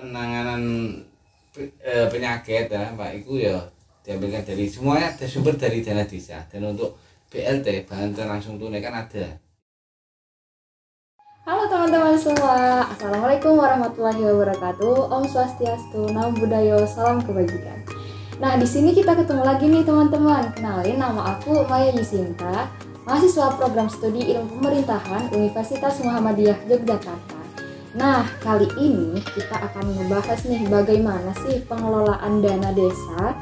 penanganan pe- eh, penyakit ya Pak Iku ya diambilkan dari semuanya ada sumber dari dana desa. Dan untuk BLT bantuan langsung tunai kan ada. Halo teman-teman semua, Assalamualaikum warahmatullahi wabarakatuh. Om Swastiastu, Namo Buddhayo, Salam Kebajikan. Nah di sini kita ketemu lagi nih teman-teman. Kenalin nama aku Maya Yusinta Mahasiswa program studi ilmu pemerintahan Universitas Muhammadiyah Yogyakarta Nah kali ini kita akan membahas nih bagaimana sih pengelolaan dana desa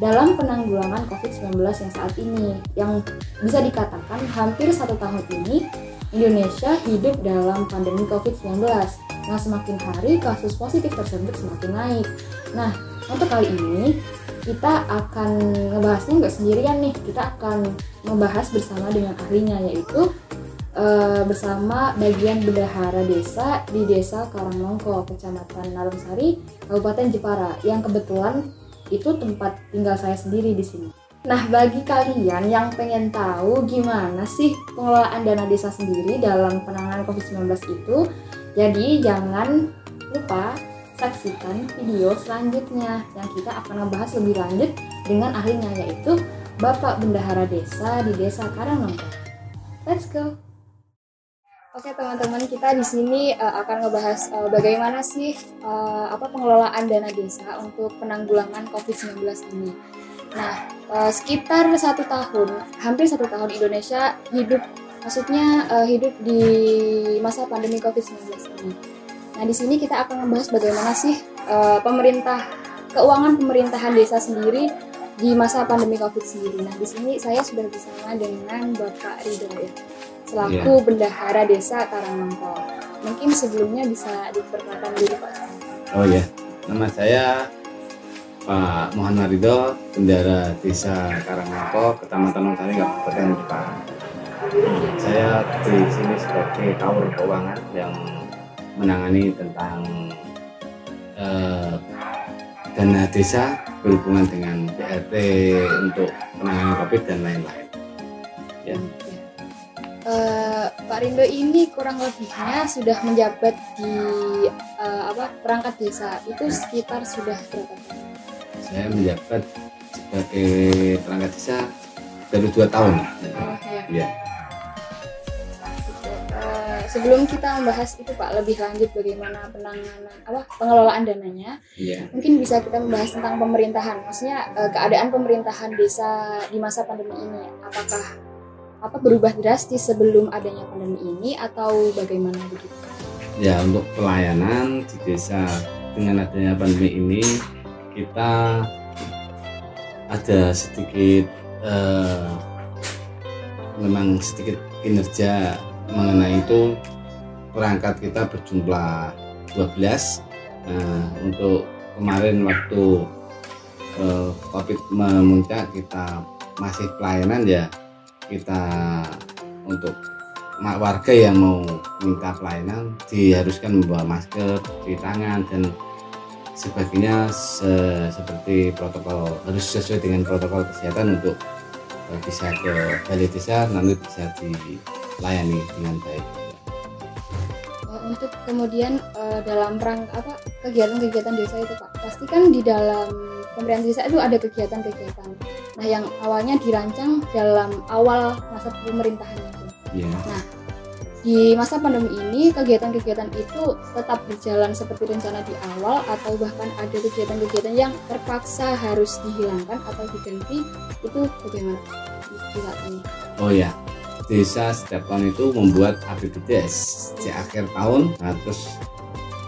dalam penanggulangan COVID-19 yang saat ini yang bisa dikatakan hampir satu tahun ini Indonesia hidup dalam pandemi COVID-19. Nah, semakin hari kasus positif tersebut semakin naik. Nah, untuk kali ini kita akan ngebahasnya nggak sendirian nih. Kita akan membahas bersama dengan ahlinya yaitu eh, bersama bagian bendahara desa di Desa Karangnongko, Kecamatan Narumsari, Kabupaten Jepara yang kebetulan itu tempat tinggal saya sendiri di sini. Nah, bagi kalian yang pengen tahu gimana sih pengelolaan dana desa sendiri dalam penanganan COVID-19 itu, jadi jangan lupa saksikan video selanjutnya yang kita akan membahas lebih lanjut dengan ahlinya yaitu Bapak Bendahara Desa di Desa Karangnongko. Let's go. Oke teman-teman kita di sini eh, akan ngebahas eh, bagaimana sih eh, apa pengelolaan dana desa untuk penanggulangan COVID-19 ini. Nah, eh, sekitar satu tahun, hampir satu tahun Indonesia hidup, maksudnya eh, hidup di masa pandemi COVID-19 ini. Nah, di sini kita akan membahas bagaimana sih eh, pemerintah, keuangan pemerintahan desa sendiri di masa pandemi COVID sendiri. Nah, di sini saya sudah bersama dengan Bapak Ridho ya, selaku bendahara desa Karangnongko. Mungkin sebelumnya bisa diperkenalkan dulu Pak. oh ya nama saya Pak Muhammad Ridho Bendara Desa Karangnongko Kecamatan Nongsari Kabupaten Jepara saya di sini sebagai tower keuangan yang menangani tentang eh, dana desa berhubungan dengan BLT untuk penanganan COVID dan lain-lain. Ya. Rindo ini kurang lebihnya sudah menjabat di eh, apa perangkat desa itu sekitar sudah berapa tahun? Saya menjabat sebagai perangkat desa baru dua tahun. Oh, ya. Ya. Eh, sebelum kita membahas itu Pak lebih lanjut bagaimana penanganan apa pengelolaan dananya, Iya. mungkin bisa kita membahas tentang pemerintahan, maksudnya eh, keadaan pemerintahan desa di masa pandemi ini, apakah apa berubah drastis sebelum adanya pandemi ini atau bagaimana begitu? Ya untuk pelayanan di desa dengan adanya pandemi ini kita ada sedikit eh, memang sedikit kinerja mengenai itu. Perangkat kita berjumlah 12 Nah, untuk kemarin waktu eh, covid memuncak kita masih pelayanan ya kita untuk warga yang mau minta pelayanan diharuskan membawa masker, cuci tangan dan sebagainya se- seperti protokol harus sesuai dengan protokol kesehatan untuk eh, bisa ke balai desa nanti bisa dilayani dengan baik. Eh, untuk kemudian eh, dalam rangka apa kegiatan-kegiatan desa itu Pak pasti kan di dalam pemerintahan desa itu ada kegiatan-kegiatan nah yang awalnya dirancang dalam awal masa pemerintahan itu. Ya, di masa pandemi ini kegiatan-kegiatan itu tetap berjalan seperti rencana di awal atau bahkan ada kegiatan-kegiatan yang terpaksa harus dihilangkan atau diganti itu bagaimana? Saat ini. Oh ya, desa setiap tahun itu membuat APBDes di akhir tahun. Nah, terus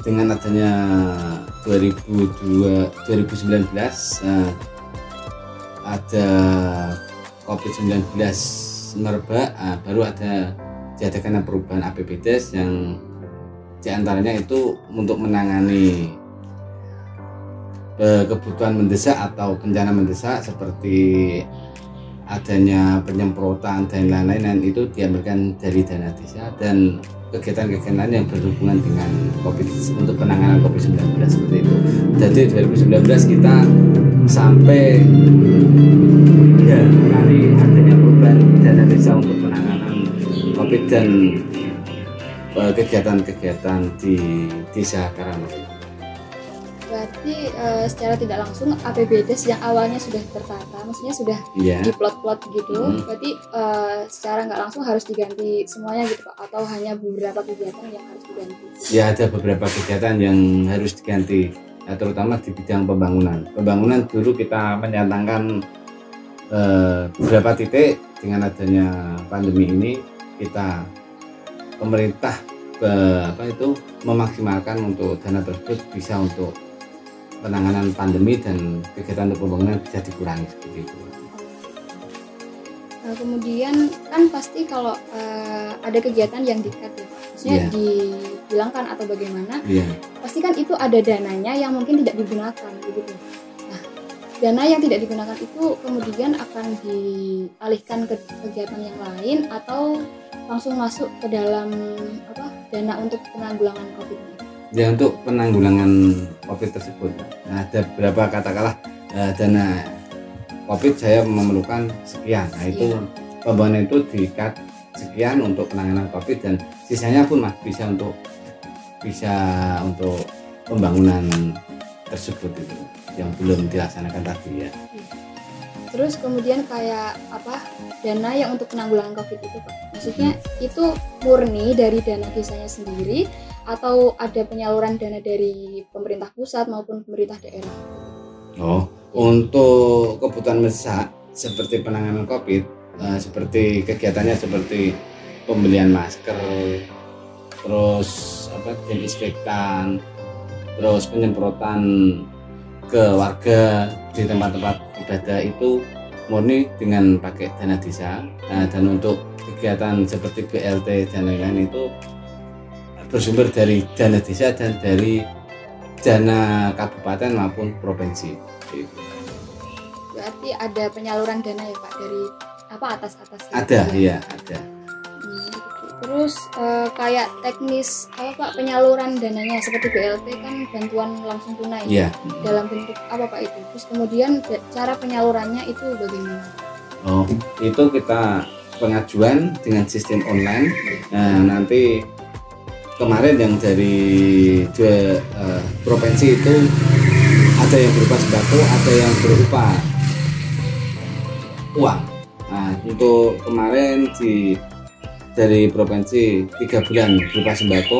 dengan adanya 2002 2019 eh, ada COVID-19 merebak, ah, baru ada diadakan perubahan APBDes yang di antaranya itu untuk menangani eh, kebutuhan mendesak atau bencana mendesak seperti adanya penyemprotan dan lain-lain dan itu diambilkan dari dana desa dan kegiatan-kegiatan yang berhubungan dengan COVID untuk penanganan COVID-19 seperti itu. Jadi 2019 kita sampai ya kali adanya perubahan dana desa untuk penanganan COVID dan eh, kegiatan-kegiatan di desa Karanglo. Berarti eh, secara tidak langsung APBDes yang awalnya sudah tertata, maksudnya sudah Iya. diplot-plot gitu. Hmm. Berarti eh, secara nggak langsung harus diganti semuanya gitu Pak atau hanya beberapa kegiatan yang harus diganti. Ya ada beberapa kegiatan yang harus diganti, ya, terutama di bidang pembangunan. Pembangunan dulu kita menyatakan eh, beberapa titik dengan adanya pandemi ini kita pemerintah apa itu memaksimalkan untuk dana tersebut bisa untuk penanganan pandemi dan kegiatan untuk pembangunan bisa dikurangi seperti itu. Nah, kemudian kan pasti kalau eh, ada kegiatan yang di-cut ya, maksudnya Iya. dihilangkan atau bagaimana, Iya. pasti kan itu ada dananya yang mungkin tidak digunakan begitu. Nah, dana yang tidak digunakan itu kemudian akan dialihkan ke kegiatan yang lain atau langsung masuk ke dalam apa dana untuk penanggulangan COVID ini. Ya untuk penanggulangan COVID tersebut. Nah, ada berapa katakanlah eh, dana COVID saya memerlukan sekian. Nah itu Iya. pembangunan itu diikat sekian untuk penanganan COVID dan sisanya pun mas bisa untuk bisa untuk pembangunan tersebut itu yang belum dilaksanakan tadi ya. Terus kemudian kayak apa dana yang untuk penanggulangan COVID itu Pak. Maksudnya itu murni dari dana desanya sendiri atau ada penyaluran dana dari pemerintah pusat maupun pemerintah daerah. Oh, untuk kebutuhan mendesak seperti penanganan COVID, eh, seperti kegiatannya seperti pembelian masker, terus apa disinfektan, terus penyemprotan ke warga di tempat-tempat ibadah itu murni dengan pakai dana desa. Nah, dan untuk kegiatan seperti BLT dan lain-lain itu bersumber dari dana desa dan dari dana kabupaten maupun provinsi. Gitu. Berarti ada penyaluran dana ya Pak dari apa atas atas. Ada, iya ada. Hmm. Terus eh, kayak teknis apa Pak penyaluran dananya seperti BLT kan bantuan langsung tunai. Iya. Dalam bentuk apa Pak itu? Terus kemudian cara penyalurannya itu bagaimana? Oh, itu kita pengajuan dengan sistem online. Nah, nanti kemarin yang dari dua eh, provinsi itu ada yang berupa sembako, ada yang berupa uang. Nah, untuk kemarin di dari provinsi tiga bulan berupa sembako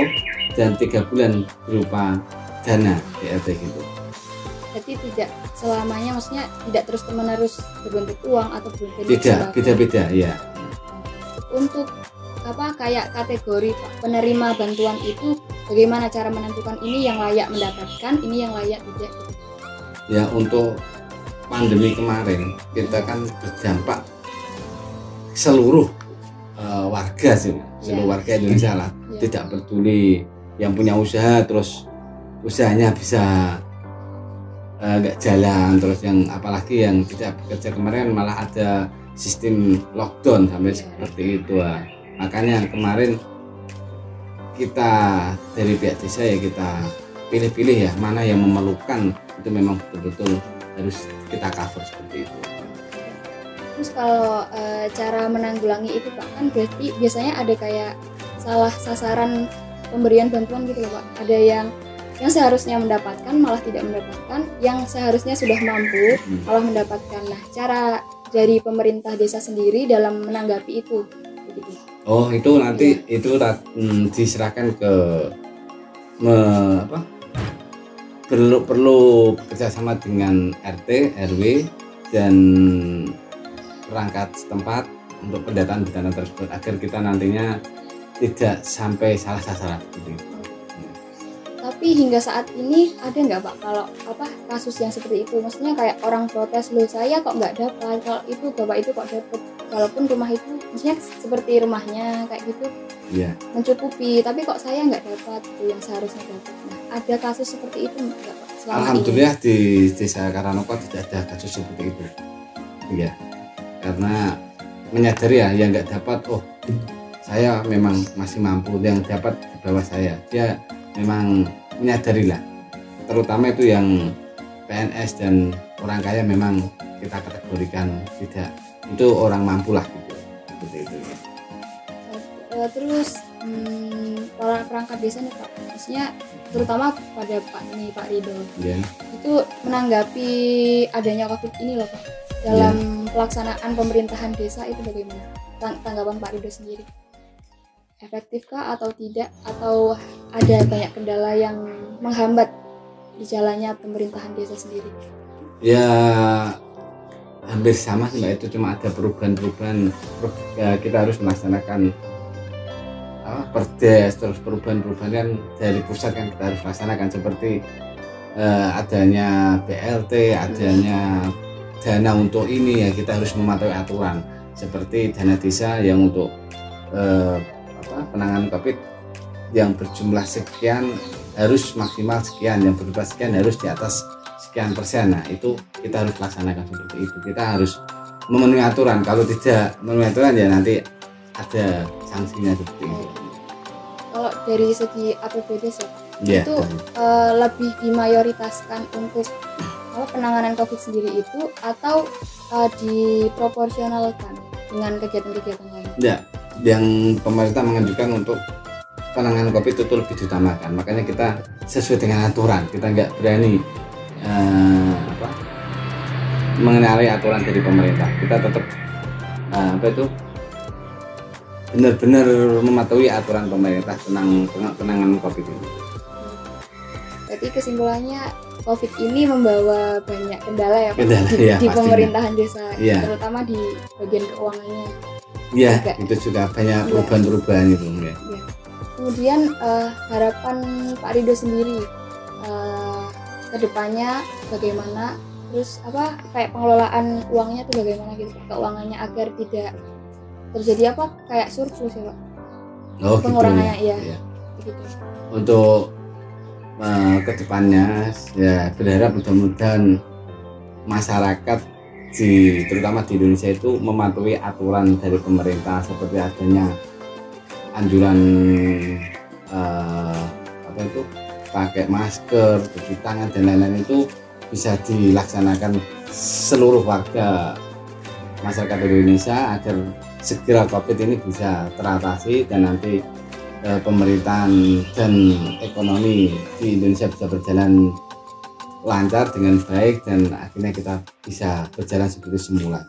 dan tiga bulan berupa dana BLT gitu. Jadi tidak selamanya maksudnya tidak terus menerus berbentuk uang atau berbentuk Tidak, beda-beda ya. Untuk apa kayak kategori penerima bantuan itu bagaimana cara menentukan ini yang layak mendapatkan, ini yang layak tidak? ya untuk pandemi kemarin kita kan berdampak seluruh eh, warga sih seluruh Ya. warga Indonesia lah Ya. tidak peduli yang punya usaha terus usahanya bisa eh, nggak jalan terus yang apalagi yang tidak bekerja kemarin malah ada sistem lockdown sampai Ya. seperti itu ah. Makanya kemarin kita dari pihak desa ya kita pilih-pilih ya mana yang memerlukan itu memang betul-betul harus kita cover seperti itu Terus kalau eh, cara menanggulangi itu Pak kan berarti biasanya ada kayak salah sasaran pemberian bantuan gitu loh Pak. Ada yang yang seharusnya mendapatkan malah tidak mendapatkan, yang seharusnya sudah mampu Hmm. malah mendapatkan. Nah, cara dari pemerintah desa sendiri dalam menanggapi itu begitu. Oh itu nanti itu ta- hmm, diserahkan ke me- apa perlu perlu bekerjasama dengan RT RW dan perangkat setempat untuk pendataan dana tersebut agar kita nantinya tidak sampai salah sasaran seperti itu. Tapi hingga saat ini ada nggak Pak kalau apa kasus yang seperti itu? Maksudnya kayak orang protes loh saya kok nggak dapat, kalau itu bapak itu kok dapat, walaupun rumah itu maksudnya seperti rumahnya kayak gitu Iya. mencukupi, tapi kok saya nggak dapat itu yang seharusnya dapat. Nah ada kasus seperti itu nggak Pak selama ini? Alhamdulillah di desa Karanoko tidak ada kasus seperti itu. Iya, karena menyadari ya yang nggak dapat, oh saya memang masih mampu, yang dapat di bawah saya. Dia memang menyadari lah, terutama itu yang PNS dan orang kaya memang kita kategorikan tidak itu orang mampu lah gitu, seperti itu. ya. Eh, terus hmm, perangkat desa nih Pak, maksudnya terutama pada Pak nih Pak Rido. Ya itu menanggapi adanya COVID ini loh Pak. Dalam pelaksanaan pemerintahan desa itu bagaimana? Tang- tanggapan Pak Rido sendiri. Efektifkah atau tidak? Atau ada banyak kendala yang menghambat di jalannya pemerintahan desa sendiri? Ya hampir sama sih mbak. Itu cuma ada perubahan-perubahan. Ya, kita harus melaksanakan apa perdes terus perubahan-perubahan kan dari pusat kan kita harus laksanakan seperti eh, adanya BLT adanya dana untuk ini ya kita harus mematuhi aturan. Seperti dana desa yang untuk eh, apa penanganan covid yang berjumlah sekian harus maksimal sekian. Yang berjumlah sekian harus di atas sekian persen. Nah itu kita harus laksanakan seperti itu. Kita harus memenuhi aturan. Kalau tidak memenuhi aturan ya nanti ada sanksinya seperti itu. Kalau dari segi APBD sih ya Itu- eh, lebih dimayoritaskan untuk apa, penanganan COVID sendiri itu atau eh, diproporsionalkan dengan kegiatan-kegiatan lain. ya yang pemerintah mengajukan untuk penanganan covid itu lebih diutamakan makanya kita sesuai dengan aturan. Kita nggak berani eh, apa mengenali aturan dari pemerintah kita tetap eh, apa itu benar-benar mematuhi aturan pemerintah tentang penanganan covid ini Jadi kesimpulannya COVID ini membawa banyak kendala ya Kendala, di, ya, di pastinya. pemerintahan desa, Iya. terutama di bagian keuangannya. ya Juga. itu juga banyak perubahan-perubahan itu ya Ya. Kemudian eh, harapan Pak Rido sendiri ke depannya bagaimana? Terus apa kayak pengelolaan uangnya tuh bagaimana gitu keuangannya agar tidak terjadi apa kayak surplus ya Pak? oh gitu Pengurangannya, ya. iya. Begitu. untuk uh, ke depannya ya berharap mudah-mudahan masyarakat di terutama di Indonesia itu mematuhi aturan dari pemerintah seperti adanya anjuran uh, apa itu pakai masker, cuci tangan dan lain-lain itu bisa dilaksanakan seluruh warga masyarakat Indonesia agar segera COVID ini bisa teratasi dan nanti eh, pemerintahan dan ekonomi di Indonesia bisa berjalan lancar dengan baik dan akhirnya kita bisa berjalan seperti semula.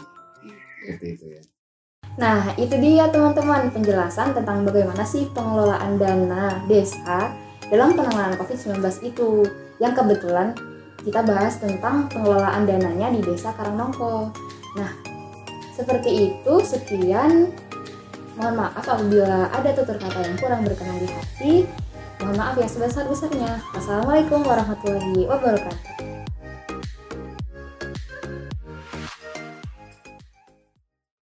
Seperti itu ya. Nah, itu dia teman-teman penjelasan tentang bagaimana sih pengelolaan dana desa dalam penanganan COVID-19 itu. Yang kebetulan kita bahas tentang pengelolaan dananya di Desa Karangnongko. Nah, seperti itu sekian. Mohon maaf apabila ada tutur kata yang kurang berkenan di hati. Mohon maaf yang sebesar-besarnya. Wassalamualaikum warahmatullahi wabarakatuh.